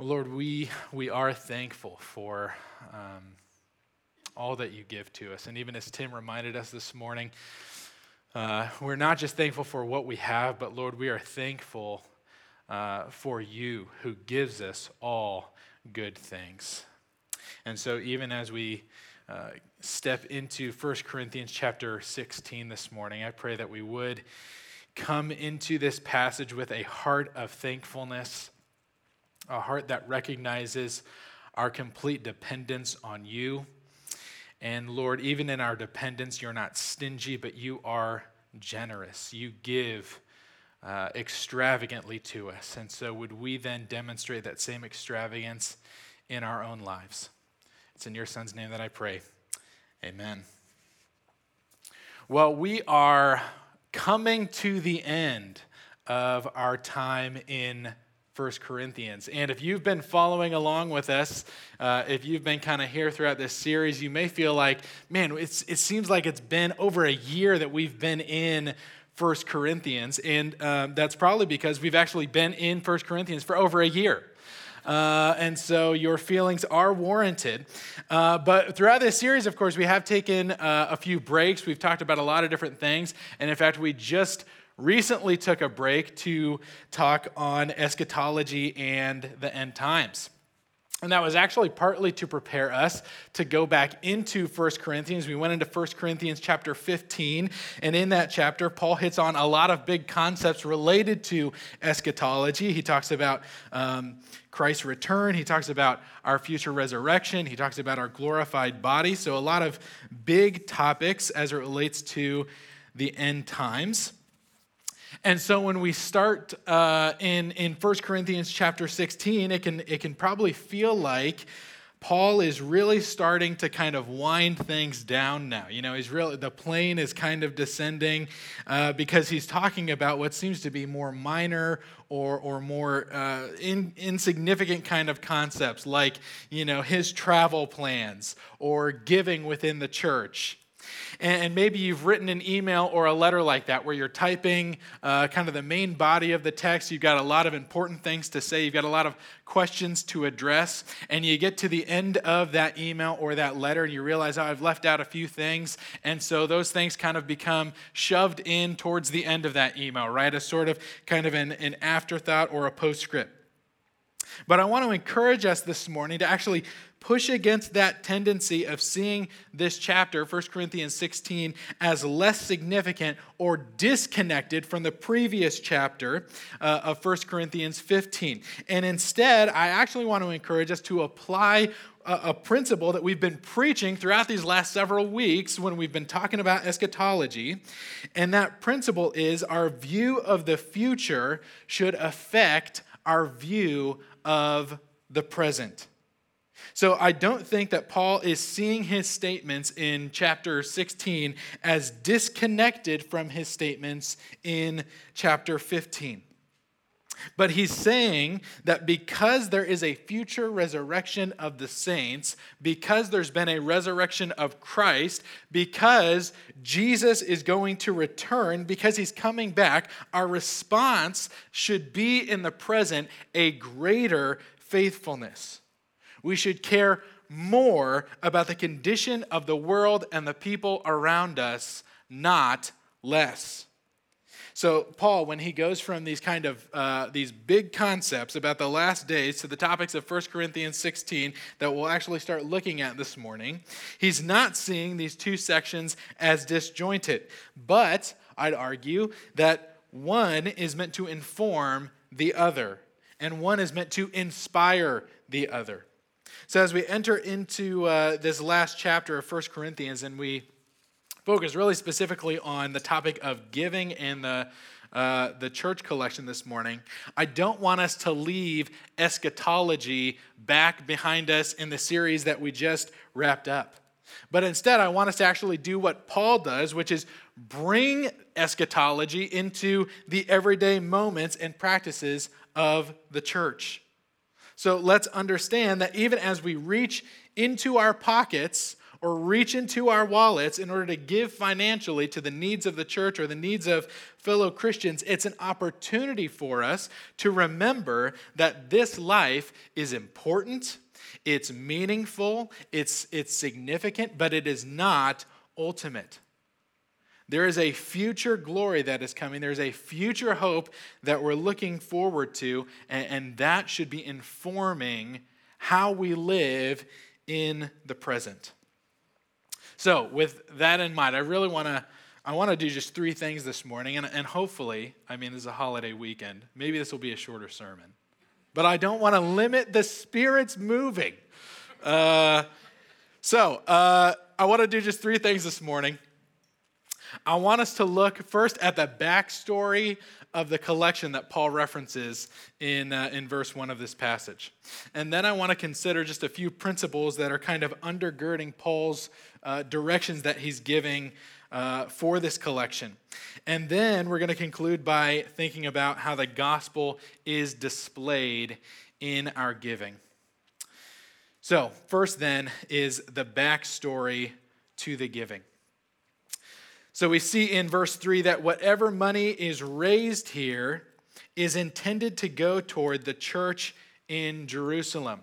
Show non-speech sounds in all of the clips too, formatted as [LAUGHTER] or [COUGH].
Well, Lord, we, we are thankful for um, all that you give to us. And even as Tim reminded us this morning, uh, we're not just thankful for what we have, but Lord, we are thankful uh, for you who gives us all good things. And so, even as we uh, step into 1 Corinthians chapter 16 this morning, I pray that we would come into this passage with a heart of thankfulness a heart that recognizes our complete dependence on you. And Lord, even in our dependence, you're not stingy, but you are generous. You give uh, extravagantly to us. And so, would we then demonstrate that same extravagance in our own lives? It's in your son's name that I pray. Amen. Well, we are coming to the end of our time in 1 Corinthians. And if you've been following along with us, uh, if you've been kind of here throughout this series, you may feel like, man, it seems like it's been over a year that we've been in 1 Corinthians. And um, that's probably because we've actually been in 1 Corinthians for over a year. Uh, and so your feelings are warranted. Uh, but throughout this series, of course, we have taken uh, a few breaks. We've talked about a lot of different things. And in fact, we just recently took a break to talk on eschatology and the end times. And that was actually partly to prepare us to go back into 1 Corinthians. We went into 1 Corinthians chapter 15, and in that chapter, Paul hits on a lot of big concepts related to eschatology. He talks about um, Christ's return, he talks about our future resurrection, he talks about our glorified body. So, a lot of big topics as it relates to the end times. And so when we start uh, in, in 1 Corinthians chapter 16, it can, it can probably feel like Paul is really starting to kind of wind things down now. You know, he's really, the plane is kind of descending uh, because he's talking about what seems to be more minor or, or more uh, in, insignificant kind of concepts like, you know, his travel plans or giving within the church. And maybe you've written an email or a letter like that where you're typing uh, kind of the main body of the text. You've got a lot of important things to say, you've got a lot of questions to address, and you get to the end of that email or that letter and you realize, oh, I've left out a few things. And so those things kind of become shoved in towards the end of that email, right? As sort of kind of an, an afterthought or a postscript. But I want to encourage us this morning to actually push against that tendency of seeing this chapter, 1 Corinthians 16, as less significant or disconnected from the previous chapter uh, of 1 Corinthians 15. And instead, I actually want to encourage us to apply a, a principle that we've been preaching throughout these last several weeks when we've been talking about eschatology. And that principle is our view of the future should affect our view of the present. So I don't think that Paul is seeing his statements in chapter 16 as disconnected from his statements in chapter 15. But he's saying that because there is a future resurrection of the saints, because there's been a resurrection of Christ, because Jesus is going to return, because he's coming back, our response should be in the present a greater faithfulness. We should care more about the condition of the world and the people around us, not less. So Paul, when he goes from these kind of uh, these big concepts about the last days to the topics of 1 Corinthians 16 that we'll actually start looking at this morning, he's not seeing these two sections as disjointed. But I'd argue that one is meant to inform the other, and one is meant to inspire the other. So, as we enter into uh, this last chapter of 1 Corinthians, and we focus really specifically on the topic of giving and the uh, the church collection this morning, I don't want us to leave eschatology back behind us in the series that we just wrapped up. But instead, I want us to actually do what Paul does, which is bring eschatology into the everyday moments and practices of the church. So let's understand that even as we reach into our pockets or reach into our wallets in order to give financially to the needs of the church or the needs of fellow Christians, it's an opportunity for us to remember that this life is important, it's meaningful, it's, it's significant, but it is not ultimate. There is a future glory that is coming. There's a future hope that we're looking forward to, and, and that should be informing how we live in the present. So, with that in mind, I really want to I want to do just three things this morning, and, and hopefully, I mean, this is a holiday weekend. Maybe this will be a shorter sermon, but I don't want to limit the Spirit's moving. Uh, so, uh, I want to do just three things this morning. I want us to look first at the backstory of the collection that Paul references in, uh, in verse 1 of this passage. And then I want to consider just a few principles that are kind of undergirding Paul's uh, directions that he's giving uh, for this collection. And then we're going to conclude by thinking about how the gospel is displayed in our giving. So, first then is the backstory to the giving. So we see in verse 3 that whatever money is raised here is intended to go toward the church in Jerusalem,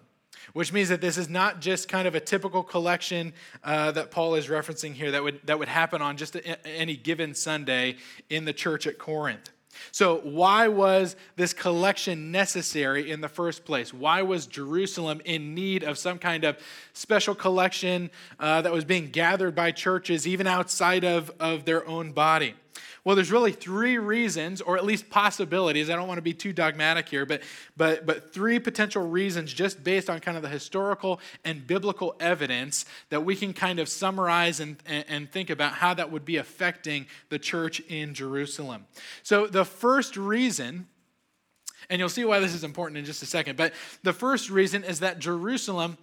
which means that this is not just kind of a typical collection uh, that Paul is referencing here that would, that would happen on just any given Sunday in the church at Corinth. So, why was this collection necessary in the first place? Why was Jerusalem in need of some kind of special collection uh, that was being gathered by churches, even outside of, of their own body? Well, there's really three reasons, or at least possibilities. I don't want to be too dogmatic here, but, but, but three potential reasons just based on kind of the historical and biblical evidence that we can kind of summarize and, and, and think about how that would be affecting the church in Jerusalem. So, the first reason, and you'll see why this is important in just a second, but the first reason is that Jerusalem,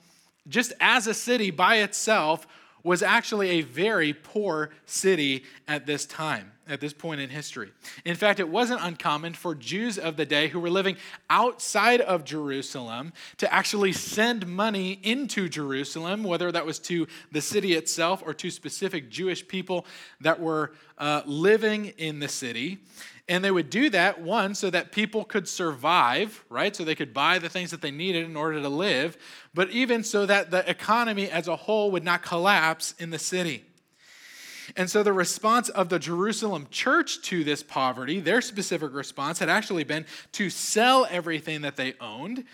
just as a city by itself, was actually a very poor city at this time, at this point in history. In fact, it wasn't uncommon for Jews of the day who were living outside of Jerusalem to actually send money into Jerusalem, whether that was to the city itself or to specific Jewish people that were uh, living in the city. And they would do that, one, so that people could survive, right? So they could buy the things that they needed in order to live, but even so that the economy as a whole would not collapse in the city. And so the response of the Jerusalem church to this poverty, their specific response had actually been to sell everything that they owned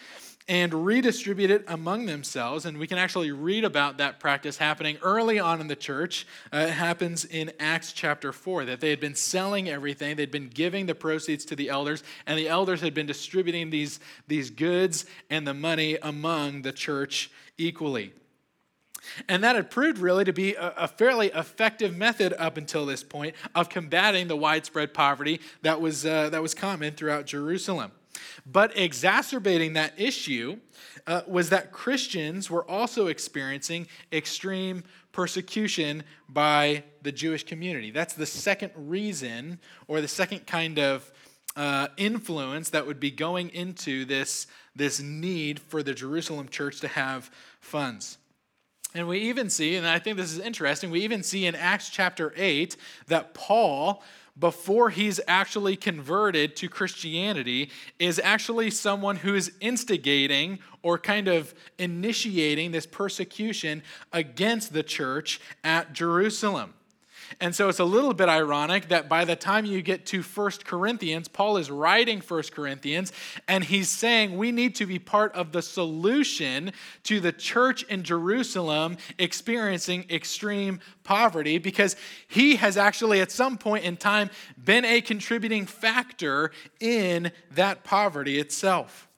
and redistribute it among themselves. And we can actually read about that practice happening early on in the church. Uh, it happens in Acts chapter 4 that they had been selling everything, they'd been giving the proceeds to the elders, and the elders had been distributing these, these goods and the money among the church equally. And that had proved really to be a, fairly effective method up until this point of combating the widespread poverty that was, uh, that was common throughout Jerusalem. But exacerbating that issue uh, was that Christians were also experiencing extreme persecution by the Jewish community. That's the second reason, or the second kind of uh, influence that would be going into this, this need for the Jerusalem church to have funds. And we even see, and I think this is interesting, we even see in Acts chapter 8 that Paul before he's actually converted to Christianity is actually someone who is instigating or kind of initiating this persecution against the church at Jerusalem. And so it's a little bit ironic that by the time you get to First Corinthians, Paul is writing First Corinthians, and he's saying we need to be part of the solution to the church in Jerusalem experiencing extreme poverty because he has actually, at some point in time, been a contributing factor in that poverty itself.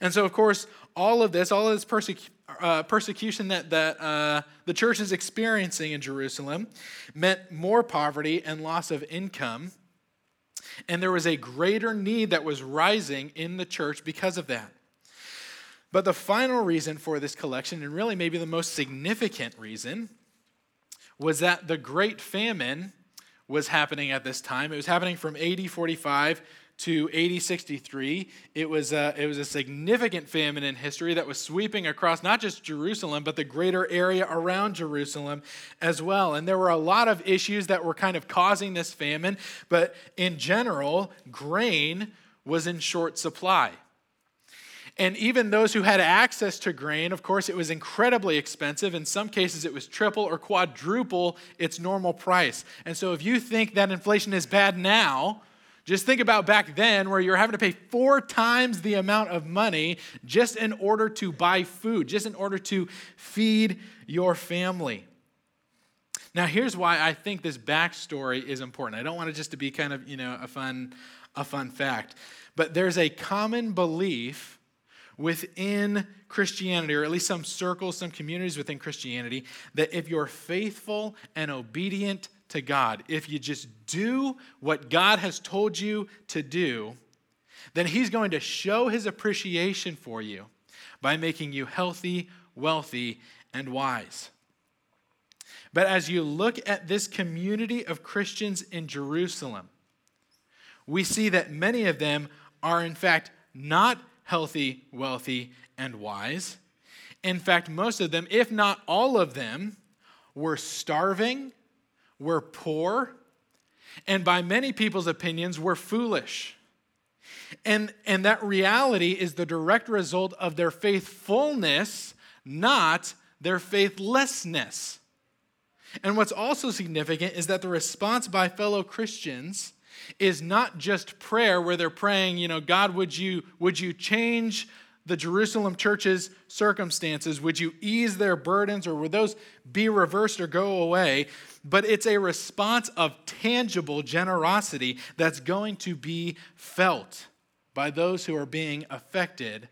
And so, of course, all of this, all of this persecution, uh, persecution that, that uh, the church is experiencing in Jerusalem meant more poverty and loss of income. And there was a greater need that was rising in the church because of that. But the final reason for this collection, and really maybe the most significant reason, was that the great famine was happening at this time. It was happening from AD 45 to AD 63, it was, a, it was a significant famine in history that was sweeping across not just Jerusalem, but the greater area around Jerusalem as well. And there were a lot of issues that were kind of causing this famine, but in general, grain was in short supply. And even those who had access to grain, of course, it was incredibly expensive. In some cases, it was triple or quadruple its normal price. And so, if you think that inflation is bad now, just think about back then where you're having to pay four times the amount of money just in order to buy food, just in order to feed your family. Now, here's why I think this backstory is important. I don't want it just to be kind of, you know, a fun, a fun fact. But there's a common belief within Christianity, or at least some circles, some communities within Christianity, that if you're faithful and obedient to God, if you just do what God has told you to do, then He's going to show His appreciation for you by making you healthy, wealthy, and wise. But as you look at this community of Christians in Jerusalem, we see that many of them are, in fact, not healthy, wealthy, and wise. In fact, most of them, if not all of them, were starving, were poor, and by many people's opinions, were foolish. And, and that reality is the direct result of their faithfulness, not their faithlessness. And what's also significant is that the response by fellow Christians is not just prayer where they're praying, you know, God, would you, would you change the Jerusalem church's circumstances? Would you ease their burdens or would those be reversed or go away? But it's a response of tangible generosity that's going to be felt by those who are being affected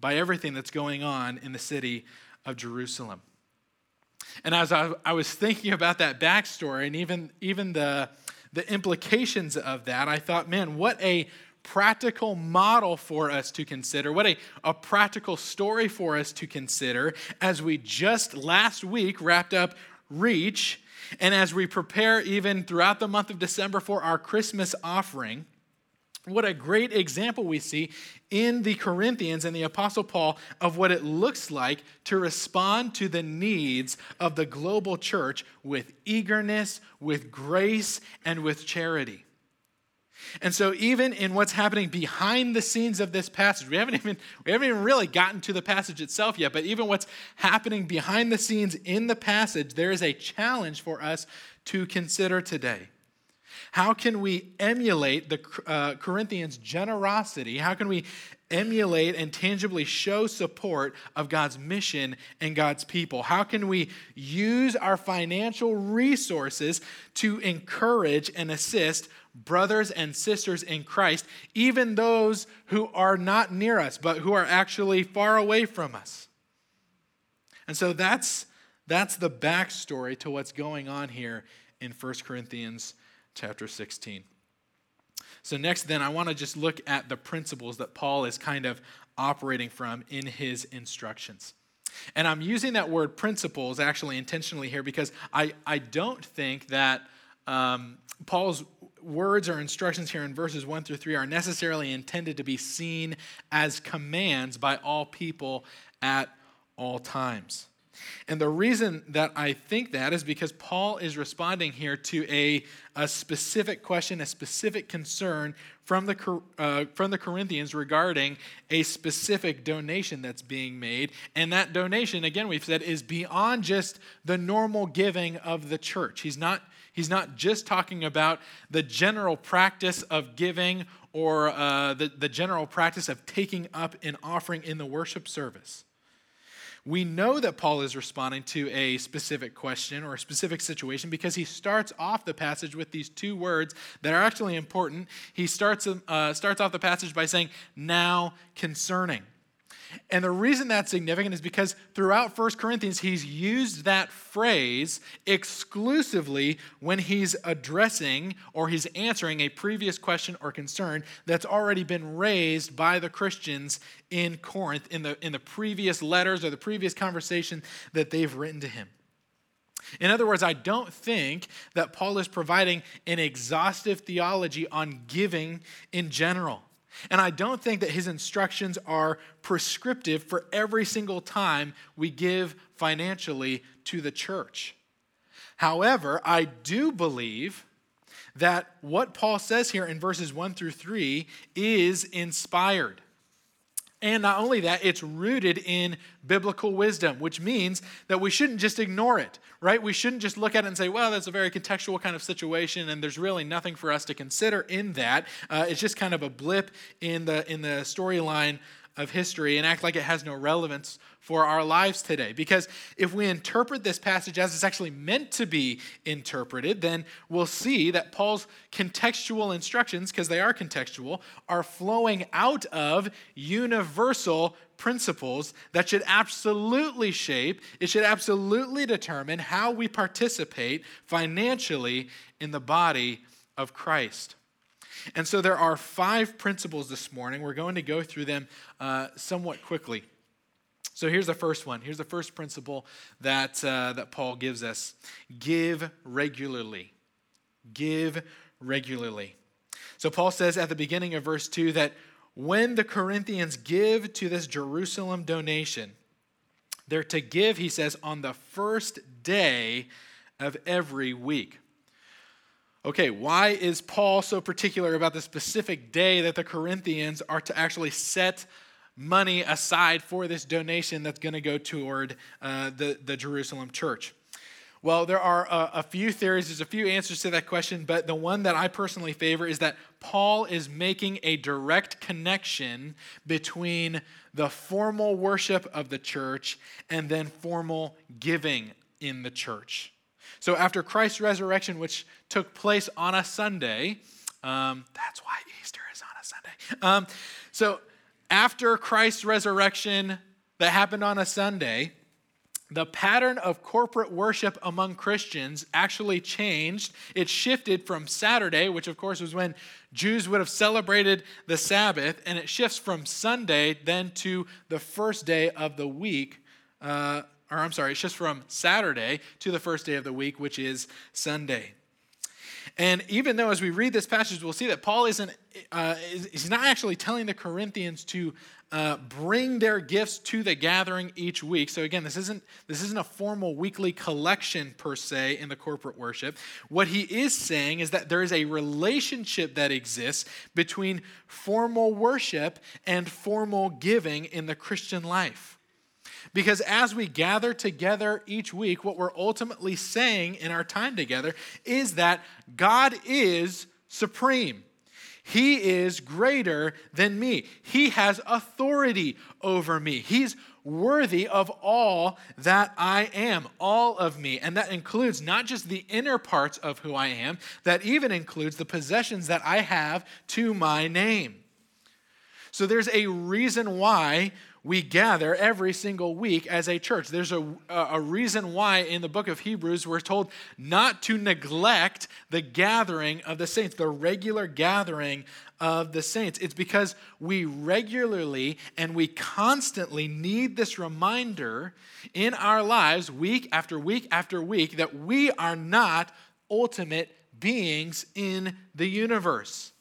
by everything that's going on in the city of Jerusalem. And as I, I was thinking about that backstory and even, even the, the implications of that, I thought, man, what a practical model for us to consider, what a, a practical story for us to consider as we just last week wrapped up Reach, and as we prepare even throughout the month of December for our Christmas offering. What a great example we see in the Corinthians and the Apostle Paul of what it looks like to respond to the needs of the global church with eagerness, with grace, and with charity. And so, even in what's happening behind the scenes of this passage, we haven't even we haven't even really gotten to the passage itself yet. But even what's happening behind the scenes in the passage, there is a challenge for us to consider today. How can we emulate the uh, Corinthians' generosity? How can we emulate and tangibly show support of God's mission and God's people? How can we use our financial resources to encourage and assist brothers and sisters in Christ, even those who are not near us, but who are actually far away from us? And so that's, that's the backstory to what's going on here in 1 Corinthians chapter 16. So, next, then, I want to just look at the principles that Paul is kind of operating from in his instructions. And I'm using that word principles actually intentionally here because I, I don't think that um, Paul's words or instructions here in verses 1 through 3 are necessarily intended to be seen as commands by all people at all times. And the reason that I think that is because Paul is responding here to a, a specific question, a specific concern from the, uh, from the Corinthians regarding a specific donation that's being made. And that donation, again, we've said, is beyond just the normal giving of the church. He's not, he's not just talking about the general practice of giving or uh, the, the general practice of taking up an offering in the worship service we know that Paul is responding to a specific question or a specific situation because he starts off the passage with these two words that are actually important. He starts, uh, starts off the passage by saying, now concerning. And the reason that's significant is because throughout 1 Corinthians, he's used that phrase exclusively when he's addressing or he's answering a previous question or concern that's already been raised by the Christians in Corinth in the, in the previous letters or the previous conversation that they've written to him. In other words, I don't think that Paul is providing an exhaustive theology on giving in general. And I don't think that his instructions are prescriptive for every single time we give financially to the church. However, I do believe that what Paul says here in verses 1 through 3 is inspired. And not only that, it's rooted in biblical wisdom, which means that we shouldn't just ignore it, right? We shouldn't just look at it and say, well, that's a very contextual kind of situation, and there's really nothing for us to consider in that. Uh, it's just kind of a blip in the, in the storyline of history and act like it has no relevance for our lives today. Because if we interpret this passage as it's actually meant to be interpreted, then we'll see that Paul's contextual instructions, because they are contextual, are flowing out of universal principles that should absolutely shape, it should absolutely determine how we participate financially in the body of Christ. And so there are five principles this morning. We're going to go through them uh, somewhat quickly. So here's the first one. Here's the first principle that, uh, that Paul gives us give regularly. Give regularly. So Paul says at the beginning of verse 2 that when the Corinthians give to this Jerusalem donation, they're to give, he says, on the first day of every week. Okay, why is Paul so particular about the specific day that the Corinthians are to actually set money aside for this donation that's going to go toward uh, the, the Jerusalem church? Well, there are a, a, few theories, there's a few answers to that question, but the one that I personally favor is that Paul is making a direct connection between the formal worship of the church and then formal giving in the church. So, after Christ's resurrection, which took place on a Sunday, um, that's why Easter is on a Sunday. Um, so, after Christ's resurrection that happened on a Sunday, the pattern of corporate worship among Christians actually changed. It shifted from Saturday, which of course was when Jews would have celebrated the Sabbath, and it shifts from Sunday then to the first day of the week. Uh, or I'm sorry, it's just from Saturday to the first day of the week, which is Sunday. And even though as we read this passage, we'll see that Paul isn't, uh, he's not actually telling the Corinthians to uh, bring their gifts to the gathering each week. So again, this isn't this isn't a formal weekly collection per se in the corporate worship. What he is saying is that there is a relationship that exists between formal worship and formal giving in the Christian life. Because as we gather together each week, what we're ultimately saying in our time together is that God is supreme. He is greater than me. He has authority over me. He's worthy of all that I am, all of me. And that includes not just the inner parts of who I am, that even includes the possessions that I have to my name. So there's a reason why we gather every single week as a church. There's a, a reason why in the book of Hebrews we're told not to neglect the gathering of the saints, the regular gathering of the saints. It's because we regularly and we constantly need this reminder in our lives, week after week after week, that we are not ultimate beings in the universe.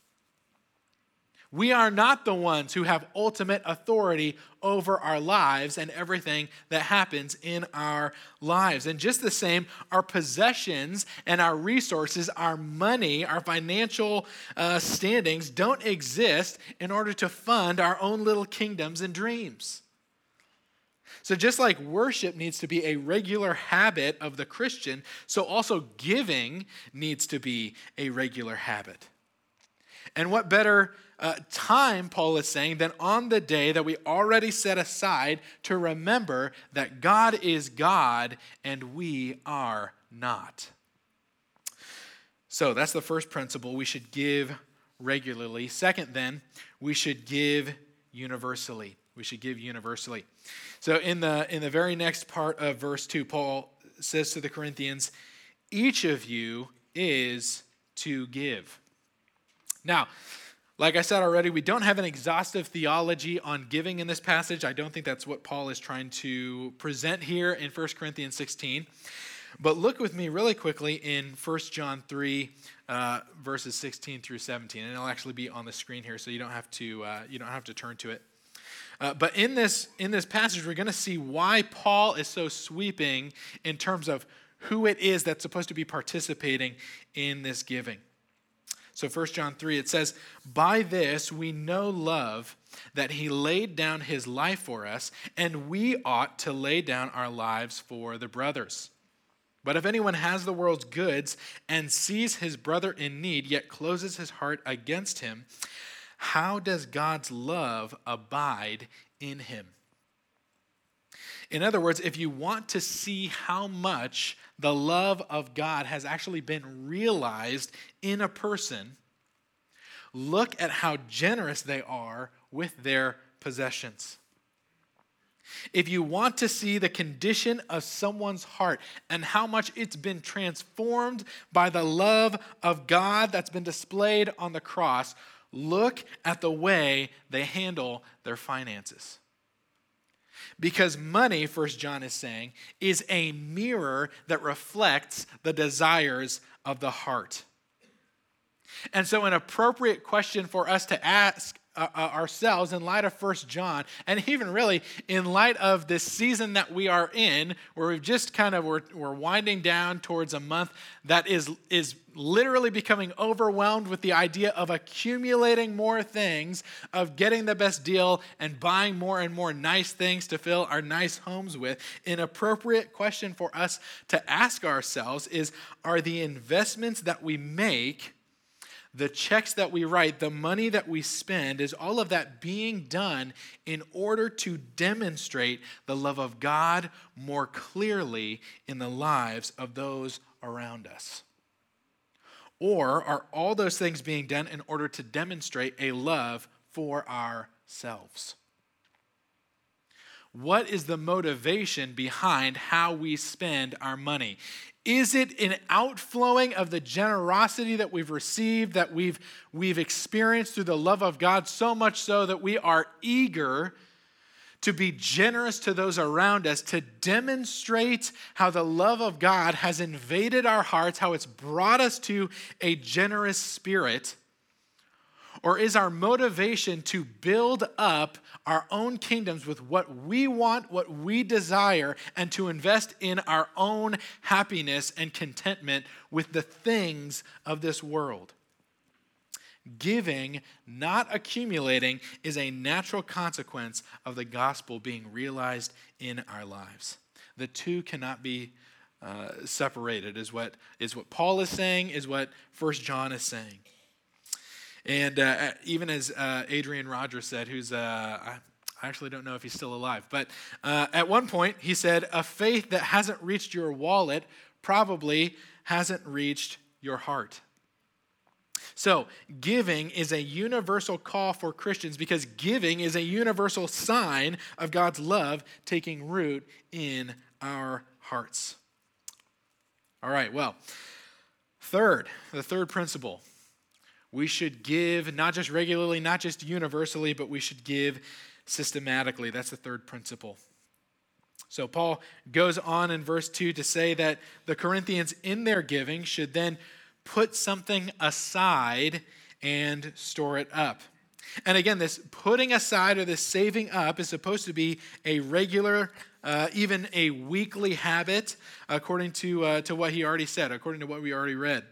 We are not the ones who have ultimate authority over our lives and everything that happens in our lives. And just the same, our possessions and our resources, our money, our financial uh, standings don't exist in order to fund our own little kingdoms and dreams. So, just like worship needs to be a regular habit of the Christian, so also giving needs to be a regular habit. And what better uh, time, Paul is saying, than on the day that we already set aside to remember that God is God and we are not. So that's the first principle. We should give regularly. Second, then, we should give universally. We should give universally. So in the in the very next part of verse 2, Paul says to the Corinthians, each of you is to give. Now, like I said already, we don't have an exhaustive theology on giving in this passage. I don't think that's what Paul is trying to present here in 1 Corinthians 16. But look with me really quickly in 1 John 3, uh, verses 16 through 17. And it'll actually be on the screen here, so you don't have to, uh, you don't have to turn to it. Uh, but in this, in this passage, we're going to see why Paul is so sweeping in terms of who it is that's supposed to be participating in this giving. So 1 John 3, it says, By this we know love, that he laid down his life for us, and we ought to lay down our lives for the brothers. But if anyone has the world's goods and sees his brother in need, yet closes his heart against him, how does God's love abide in him? In other words, if you want to see how much the love of God has actually been realized in a person, look at how generous they are with their possessions. If you want to see the condition of someone's heart and how much it's been transformed by the love of God that's been displayed on the cross, look at the way they handle their finances. Because money, First John is saying, is a mirror that reflects the desires of the heart. And so, an appropriate question for us to ask uh, uh, ourselves in light of First John, and even really in light of this season that we are in, where we've just kind of we're, we're winding down towards a month that is is literally becoming overwhelmed with the idea of accumulating more things, of getting the best deal, and buying more and more nice things to fill our nice homes with. An appropriate question for us to ask ourselves is: Are the investments that we make the checks that we write, the money that we spend, is all of that being done in order to demonstrate the love of God more clearly in the lives of those around us? Or are all those things being done in order to demonstrate a love for ourselves? What is the motivation behind how we spend our money? Is it an outflowing of the generosity that we've received, that we've, we've experienced through the love of God, so much so that we are eager to be generous to those around us, to demonstrate how the love of God has invaded our hearts, how it's brought us to a generous spirit? Or is our motivation to build up our own kingdoms with what we want, what we desire, and to invest in our own happiness and contentment with the things of this world? Giving, not accumulating, is a natural consequence of the gospel being realized in our lives. The two cannot be uh, separated, is what, is what Paul is saying, is what First John is saying. And uh, even as uh, Adrian Rogers said, who's, uh, I actually don't know if he's still alive, but uh, at one point he said, A faith that hasn't reached your wallet probably hasn't reached your heart. So, giving is a universal call for Christians because giving is a universal sign of God's love taking root in our hearts. All right, well, third, the third principle we should give not just regularly, not just universally, but we should give systematically. That's the third principle. So Paul goes on in verse 2 to say that the Corinthians, in their giving, should then put something aside and store it up. And again, this putting aside or this saving up is supposed to be a regular, uh, even a weekly habit, according to, uh, to what he already said, according to what we already read.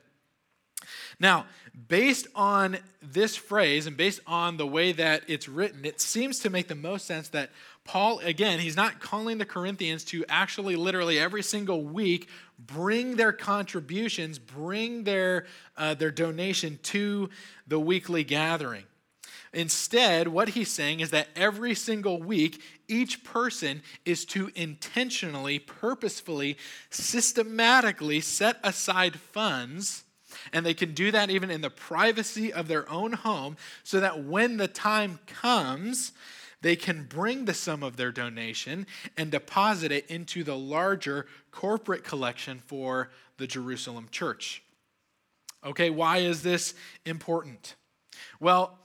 Now, based on this phrase and based on the way that it's written, it seems to make the most sense that Paul, again, he's not calling the Corinthians to actually, literally, every single week bring their contributions, bring their, uh, their donation to the weekly gathering. Instead, what he's saying is that every single week, each person is to intentionally, purposefully, systematically set aside funds and they can do that even in the privacy of their own home so that when the time comes, they can bring the sum of their donation and deposit it into the larger corporate collection for the Jerusalem church. Okay, why is this important? Well,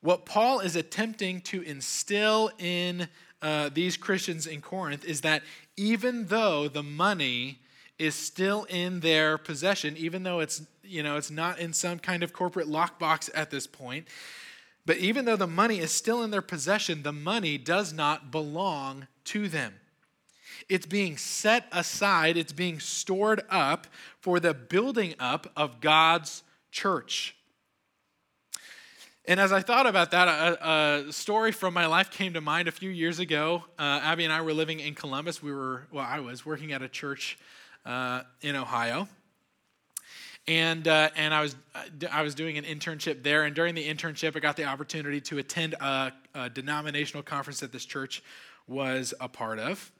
what Paul is attempting to instill in uh, these Christians in Corinth is that even though the money is still in their possession, even though it's, you know, it's not in some kind of corporate lockbox at this point. But even though the money is still in their possession, the money does not belong to them. It's being set aside, it's being stored up for the building up of God's church. And as I thought about that, a, a, story from my life came to mind a few years ago. Uh, Abby and I were living in Columbus. We were, well, I was working at a church uh, in Ohio. And, uh, and I, was, I was doing an internship there. And during the internship, I got the opportunity to attend a, a denominational conference that this church was a part of.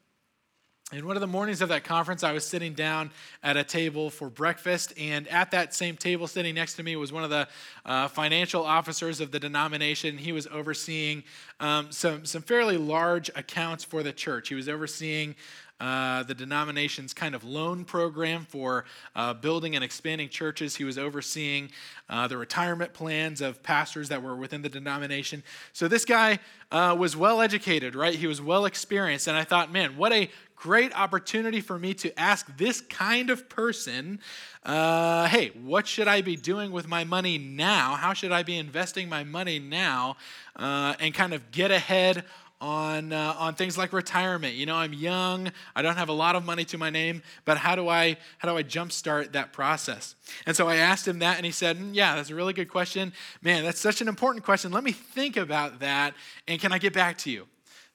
And one of the mornings of that conference, I was sitting down at a table for breakfast, and at that same table, sitting next to me, was one of the uh, financial officers of the denomination. He was overseeing um, some, some fairly large accounts for the church. He was overseeing uh, the denomination's kind of loan program for uh, building and expanding churches. He was overseeing uh, the retirement plans of pastors that were within the denomination. So this guy uh, was well educated, right? He was well experienced. And I thought, man, what a great opportunity for me to ask this kind of person, uh, hey, what should I be doing with my money now? How should I be investing my money now? and kind of get ahead on, uh, on things like retirement. You know, I'm young, I don't have a lot of money to my name, but how do I, how do I jumpstart that process? And so I asked him that, and he said, mm, Yeah, that's a really good question. Man, that's such an important question. Let me think about that, and can I get back to you?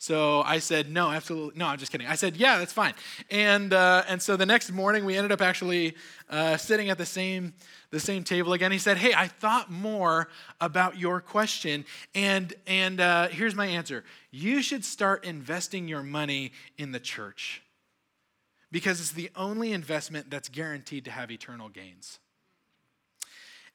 So I said, no, absolutely. No, I'm just kidding. I said, yeah, that's fine. And, uh, and so the next morning, we ended up actually uh, sitting at the same, the same table again. He said, hey, I thought more about your question. And, and uh, here's my answer you should start investing your money in the church because it's the only investment that's guaranteed to have eternal gains.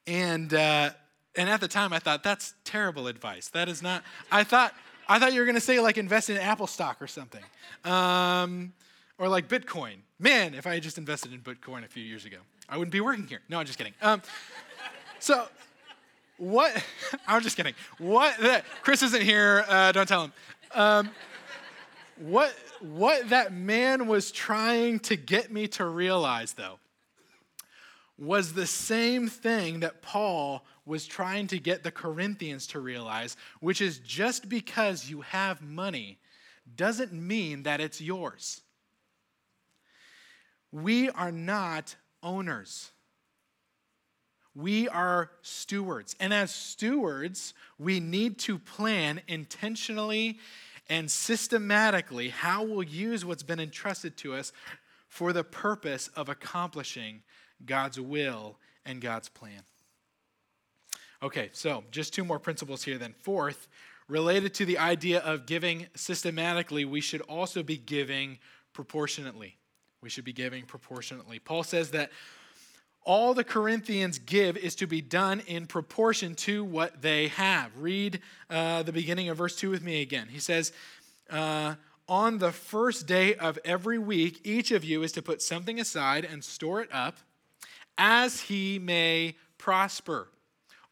And, uh, and at the time, I thought, that's terrible advice. That is not, I thought, I thought you were going to say like invest in Apple stock or something. Um, or like Bitcoin. Man, if I had just invested in Bitcoin a few years ago, I wouldn't be working here. No, I'm just kidding. Um, so, what? [LAUGHS] I'm just kidding. What? That, Chris isn't here. Uh, don't tell him. Um, what? What that man was trying to get me to realize, though, was the same thing that Paul was trying to get the Corinthians to realize, which is just because you have money doesn't mean that it's yours. We are not owners. We are stewards. And as stewards, we need to plan intentionally and systematically how we'll use what's been entrusted to us for the purpose of accomplishing God's will and God's plan. Okay, so just two more principles here then. Fourth, related to the idea of giving systematically, we should also be giving proportionately. We should be giving proportionately. Paul says that all the Corinthians give is to be done in proportion to what they have. Read uh, the beginning of verse 2 with me again. He says, uh, On the first day of every week, each of you is to put something aside and store it up as he may prosper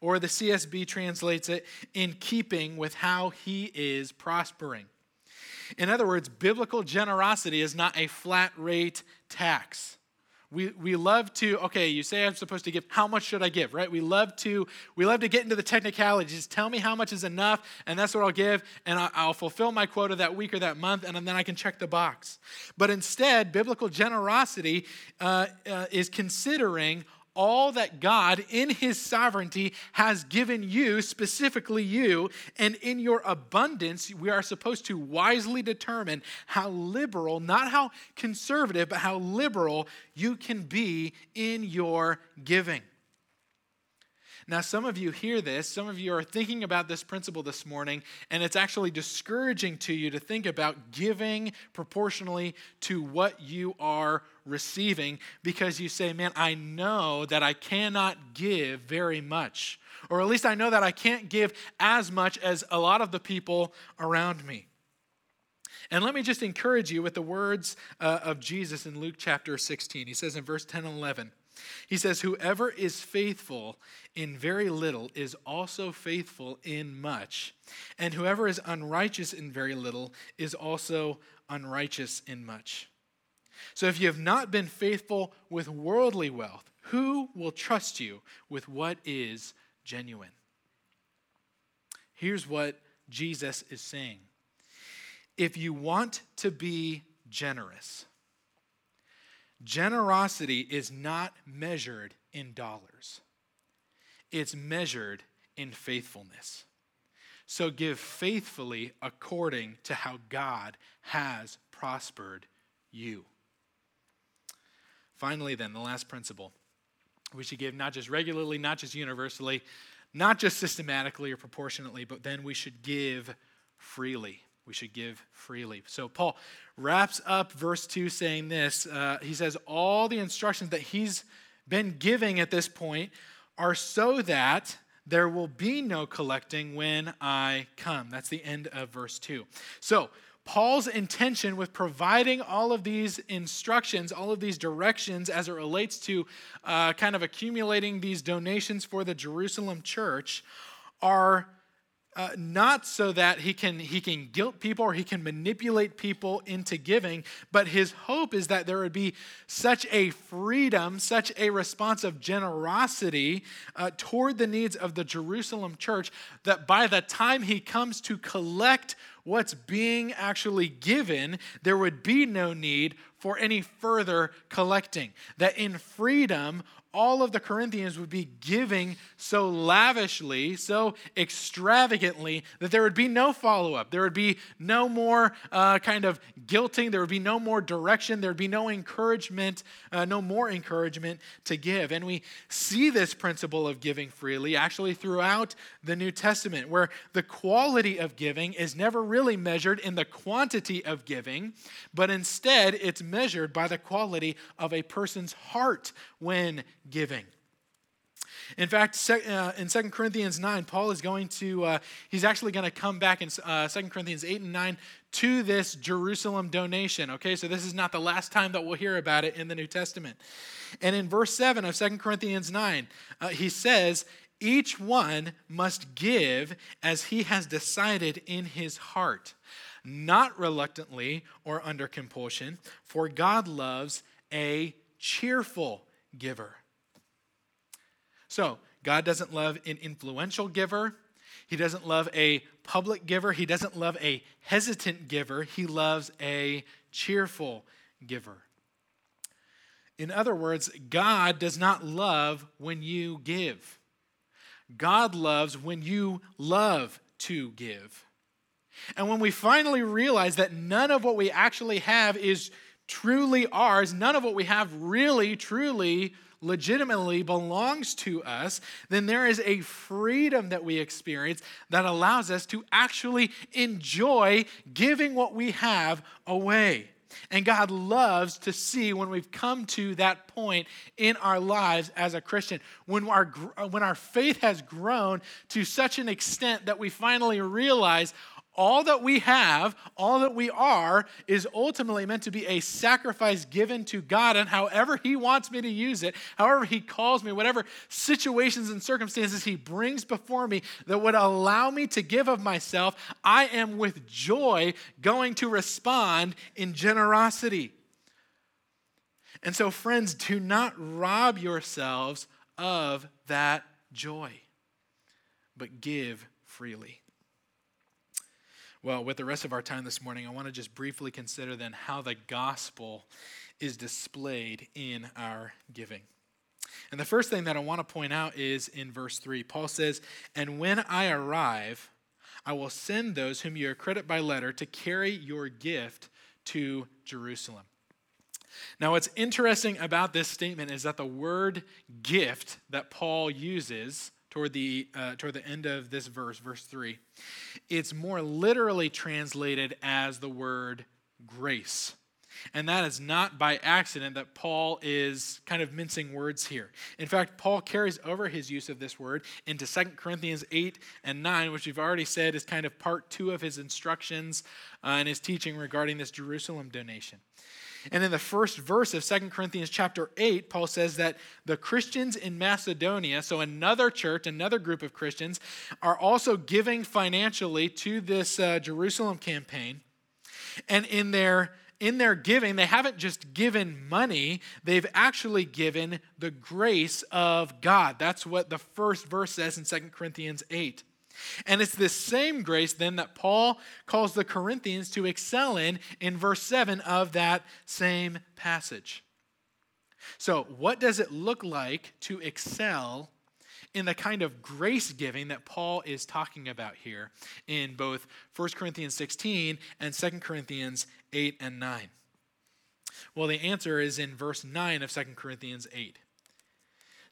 or the CSB translates it, in keeping with how he is prospering. In other words, biblical generosity is not a flat rate tax. We, we love to okay you say i'm supposed to give how much should i give right we love to we love to get into the technicalities tell me how much is enough and that's what i'll give and i'll fulfill my quota that week or that month and then i can check the box but instead biblical generosity uh, uh, is considering all that God, in His sovereignty, has given you, specifically you, and in your abundance, we are supposed to wisely determine how liberal, not how conservative, but how liberal you can be in your giving. Now, some of you hear this, some of you are thinking about this principle this morning, and it's actually discouraging to you to think about giving proportionally to what you are receiving because you say, Man, I know that I cannot give very much. Or at least I know that I can't give as much as a lot of the people around me. And let me just encourage you with the words uh, of Jesus in Luke chapter 16. He says in verse 10 and 11, he says, Whoever is faithful in very little is also faithful in much. And whoever is unrighteous in very little is also unrighteous in much. So if you have not been faithful with worldly wealth, who will trust you with what is genuine? Here's what Jesus is saying If you want to be generous, generosity is not measured in dollars, it's measured in faithfulness. So give faithfully according to how God has prospered you. Finally, then, the last principle we should give not just regularly, not just universally, not just systematically or proportionately, but then we should give freely. We should give freely. So Paul wraps up verse 2 saying this. Uh, he says, All the instructions that he's been giving at this point are so that there will be no collecting when I come. That's the end of verse 2. So, Paul's intention with providing all of these instructions, all of these directions as it relates to uh, kind of accumulating these donations for the Jerusalem church are uh, not so that he can he can guilt people or he can manipulate people into giving but his hope is that there would be such a freedom such a response of generosity uh, toward the needs of the jerusalem church that by the time he comes to collect what's being actually given there would be no need for any further collecting. That in freedom all of the Corinthians would be giving so lavishly, so extravagantly, that there would be no follow up. There would be no more uh, kind of guilting. There would be no more direction. There would be no encouragement, uh, no more encouragement to give. And we see this principle of giving freely actually throughout the New Testament, where the quality of giving is never really measured in the quantity of giving, but instead it's measured by the quality of a person's heart when giving. In fact, uh, in 2 Corinthians 9, Paul is going to, uh, he's actually going to come back in uh, 2 Corinthians 8 and 9 to this Jerusalem donation. Okay, so this is not the last time that we'll hear about it in the New Testament. And in verse 7 of 2 Corinthians 9, uh, he says, Each one must give as he has decided in his heart, not reluctantly or under compulsion, for God loves a cheerful giver. So, God doesn't love an influential giver. He doesn't love a public giver. He doesn't love a hesitant giver. He loves a cheerful giver. In other words, God does not love when you give. God loves when you love to give. And when we finally realize that none of what we actually have is truly ours, none of what we have really, truly legitimately belongs to us, then there is a freedom that we experience that allows us to actually enjoy giving what we have away. And God loves to see when we've come to that point in our lives as a Christian, when our, when our faith has grown to such an extent that we finally realize all that we have, all that we are, is ultimately meant to be a sacrifice given to God. And however He wants me to use it, however He calls me, whatever situations and circumstances He brings before me that would allow me to give of myself, I am with joy going to respond in generosity. And so, friends, do not rob yourselves of that joy, but give freely. Well, with the rest of our time this morning, I want to just briefly consider then how the gospel is displayed in our giving. And the first thing that I want to point out is in verse 3. Paul says, And when I arrive, I will send those whom you accredit by letter to carry your gift to Jerusalem. Now, what's interesting about this statement is that the word gift that Paul uses toward the, uh, toward the end of this verse, verse 3, it's more literally translated as the word grace. And that is not by accident that Paul is kind of mincing words here. In fact, Paul carries over his use of this word into 2 Corinthians 8 and 9, which we've already said is kind of part two of his instructions uh, and his teaching regarding this Jerusalem donation. And in the first verse of Second Corinthians chapter 8, Paul says that the Christians in Macedonia, so another church, another group of Christians, are also giving financially to this uh, Jerusalem campaign. And in their in their giving, they haven't just given money, they've actually given the grace of God. That's what the first verse says in 2 Corinthians 8. And it's this same grace then that Paul calls the Corinthians to excel in in verse 7 of that same passage. So, what does it look like to excel in the kind of grace giving that Paul is talking about here in both 1 Corinthians 16 and 2 Corinthians 8 and 9? Well, the answer is in verse 9 of 2 Corinthians 8.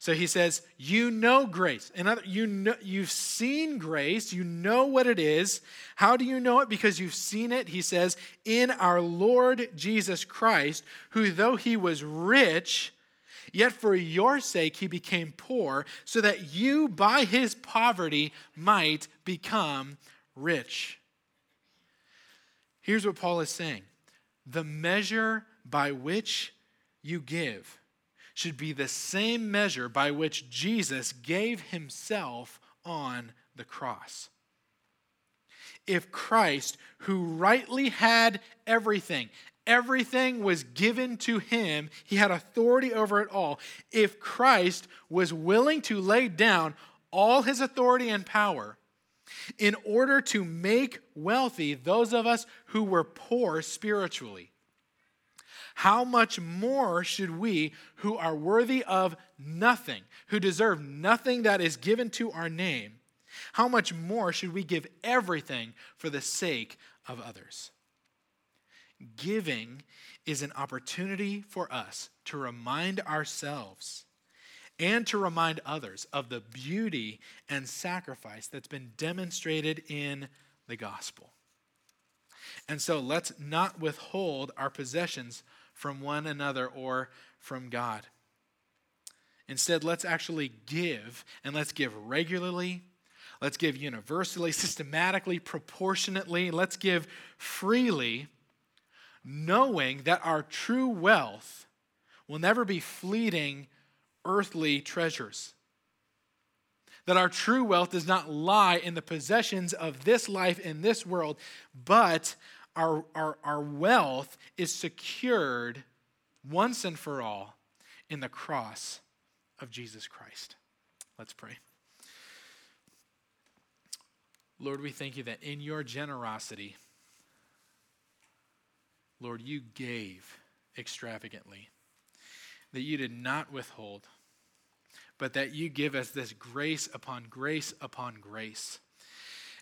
So he says, You know grace. In other, you know, you've seen grace. You know what it is. How do you know it? Because you've seen it, he says, in our Lord Jesus Christ, who, though he was rich, yet for your sake he became poor, so that you by his poverty might become rich. Here's what Paul is saying the measure by which you give should be the same measure by which Jesus gave himself on the cross. If Christ, who rightly had everything, everything was given to him, he had authority over it all. If Christ was willing to lay down all his authority and power in order to make wealthy those of us who were poor spiritually, how much more should we, who are worthy of nothing, who deserve nothing that is given to our name, how much more should we give everything for the sake of others? Giving is an opportunity for us to remind ourselves and to remind others of the beauty and sacrifice that's been demonstrated in the gospel. And so let's not withhold our possessions from one another or from God. Instead, let's actually give, and let's give regularly. Let's give universally, [LAUGHS] systematically, proportionately. Let's give freely, knowing that our true wealth will never be fleeting earthly treasures. That our true wealth does not lie in the possessions of this life in this world, but our, our, our wealth is secured once and for all in the cross of Jesus Christ. Let's pray. Lord, we thank you that in your generosity, Lord, you gave extravagantly, that you did not withhold, but that you give us this grace upon grace upon grace.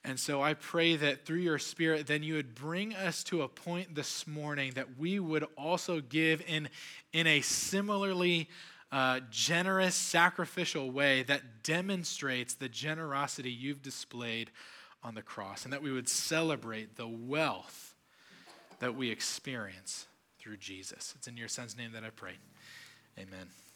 And so I pray that through your Spirit, then you would bring us to a point this morning that we would also give in, in a similarly uh, generous, sacrificial way that demonstrates the generosity you've displayed on the cross, and that we would celebrate the wealth that we experience through Jesus. It's in your Son's name that I pray. Amen.